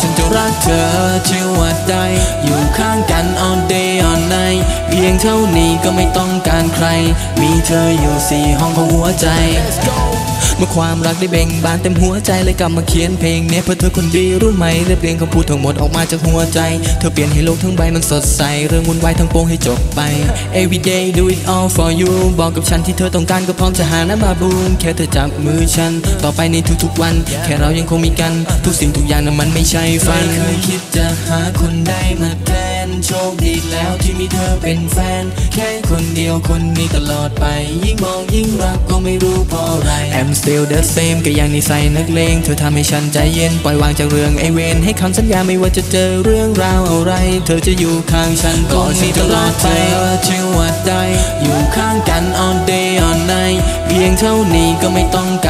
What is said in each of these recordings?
ฉันจะรักเธอชื่อว่าใจอยู่ข้างกัน all day all night เพียงเท่านี้ก็ไม่ต้องการใคร มีเธออยู่สี่ห้องของหัวใจ เมื่อความรักได้เบ่งบานเต็มหัวใจเลยกลับมาเขียนเพลงเนี้ยเพื่อเธอคนดีรู้ไหมเรียบเรียงคำพูดทั้งหมดออกมาจากหัวใจ เธอเปลี่ยนให้โลกทั้งใบมันสดใส เรื่องวุ่นวายทั้งปวงให้จบไป Every day do it all for you บอกกับฉันที่เธอต้องการก็พร้อมจะหาน้ำมาบูมแค่เธอจับมือฉัน ต่อไปในทุกๆวัน แค่เรายังคงมีกัน ทุกสิ่งทุกอย่างนั้นมันไม่ใช่ฝันไม่เคยคิดจะหาคนได้มาแทนโชคดีแล้ว มีเธอเป็นแฟน แค่คนเดียวคนนี้ตลอดไป ยิ่งมองยิ่งรักก็ไม่รู้เพราะอะไร I'm still the same ก็ยังนิสัยนักเลงเธอทำให้ฉันใจเย็น ปล่อยวางจากเรื่องไอเวนให้คำสัญญาไม่ว่าจะเจอเรื่องราวอะไร เธอจะอยู่ข้างฉันก็มีตลอดไปชื่อว่าได้อยู่ข้างกัน all day all night เพียงเท่านี้ก็ไม่ต้องก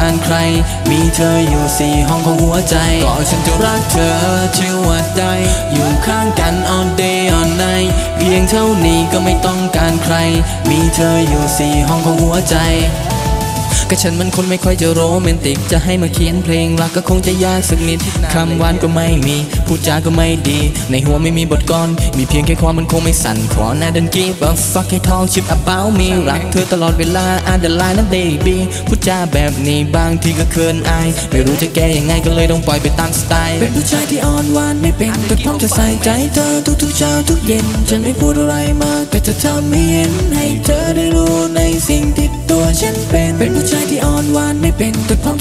าร มีเธออยู่สี่ห้องของหัวใจก็ฉันจะรักเธอชื่อว่าได้อยู่ข้างกัน all day all night เพียงเท่านี้ก็ไม่ต้องการใคร มีเธออยู่สี่ห้องของหัวใจ ก็ฉันมันคนไม่ค่อยจะโรแมนติก จะให้มาเขียนเพลงรักก็คงจะยากสักนิด คำหวานก็ไม่มี พูดจาก็ไม่ดี ในหัวไม่มีบทกลมีเพียงแค่ความมันคงไม่สั่นขอหน้าดันกีบ a fuck ให้ทองชิป about me รักเธอตลอดเวลาอ่านเดลายนะ baby พูดจาแบบนี้บางทีก็เคินอาย ไม่รู้จะแก้ยังไงก็เลยต้องปล่อยไปตามสไตล์ เป็นผู้ชายที่อ่อนหวานไม่เป็นแต่พร้อมจะใส่ใจเธอทุกๆเช้าทุกเย็น ฉันไม่พูดอะไรมากแต่จะทำให้เห็นให้เธอได้รู้ในสิ่งที่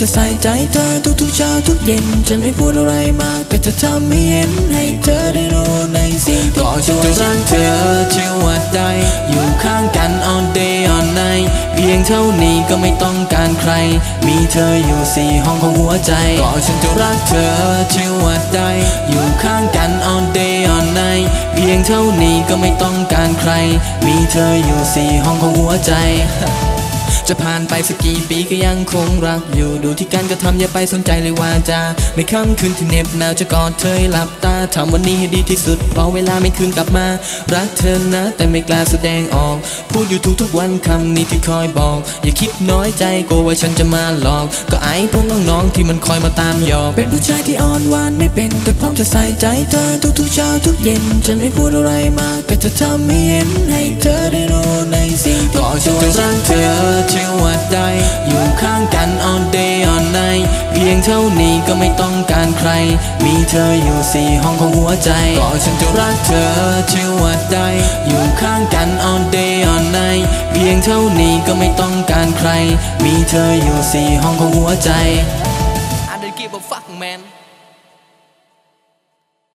จะใส่ใจเธอทุกๆเช้าทุกเย็นฉันไม่พูดอะไรมากแต่จะทำให้เห็นให้เธอได้รู้ในสิ่งที่ตัวฉันรักเธอชื่อว่าได้อยู่ข้างกัน all day all night เพียงเท่านี้ก็ไม่ต้องการใคร มีเธออยู่สี่ห้องของหัวใจก็ฉันจะรักเธอชื่อว่าได้อยู่ข้างกัน all day all night เพียงเท่านี้ก็ไม่ต้องการใคร มีเธออยู่สี่ห้องของหัวใจ จะผ่านไปสักกี่ปีก็ยังคงรักอยู่ ดูที่การกระทำอย่าไปสนใจเลยว่าจะในค่ำคืนที่เหน็บหนาวจะกอดเธอหลับตาทำวันนี้ให้ดีที่สุดเพราะเวลาไม่คืนกลับมา รักเธอนะ แต่ไม่กล้าแสดงออก พูดอยู่ทุกทุกวันคำนี้ที่คอยบอก อย่าคิดน้อยใจกลัวว่าฉันจะมาหลอก ก็ไอ้พวกน้องๆที่มันคอยมาตามหยอกเป็นผู้ชายที่อ่อนหวานไม่เป็นแต่พร้อมจะใส่ใจเธอทุกๆเช้าทุกเย็นฉันไม่พูดอะไรมากแต่จะทำให้เห็นให้เธอได้รู้ในสิ่งที่ฉันรักเธอชื่อว่าได้อยู่ข้างกัน all day all night เพียงเท่านี้ก็ไม่ต้องการใคร มีเธออยู่สี่ห้องของหัวใจก็ฉันจะรักเธอชื่อว่าได้อยู่ข้างกัน all day all night เพียงเท่านี้ก็ไม่ต้องการใคร มีเธออยู่สี่ห้องของหัวใจ I don't give a fuck man